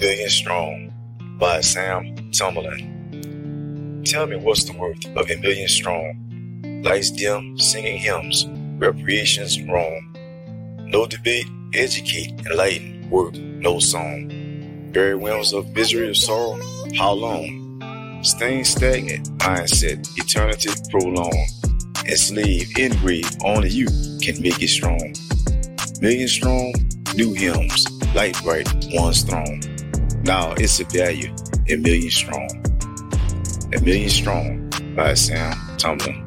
Million Strong by Sam Tumblin. Tell me what's the worth of a million strong? Lights dim, singing hymns, recreations wrong. No debate, educate, enlighten, work, no song. Buried realms of misery or sorrow, how long? Staying stagnant, mindset, eternity prolonged. Enslaved, in grief, only you can make it strong. Million strong, new hymns, light bright, one's throne. Now it's a value, a million strong. A million strong by Sam Tumblin.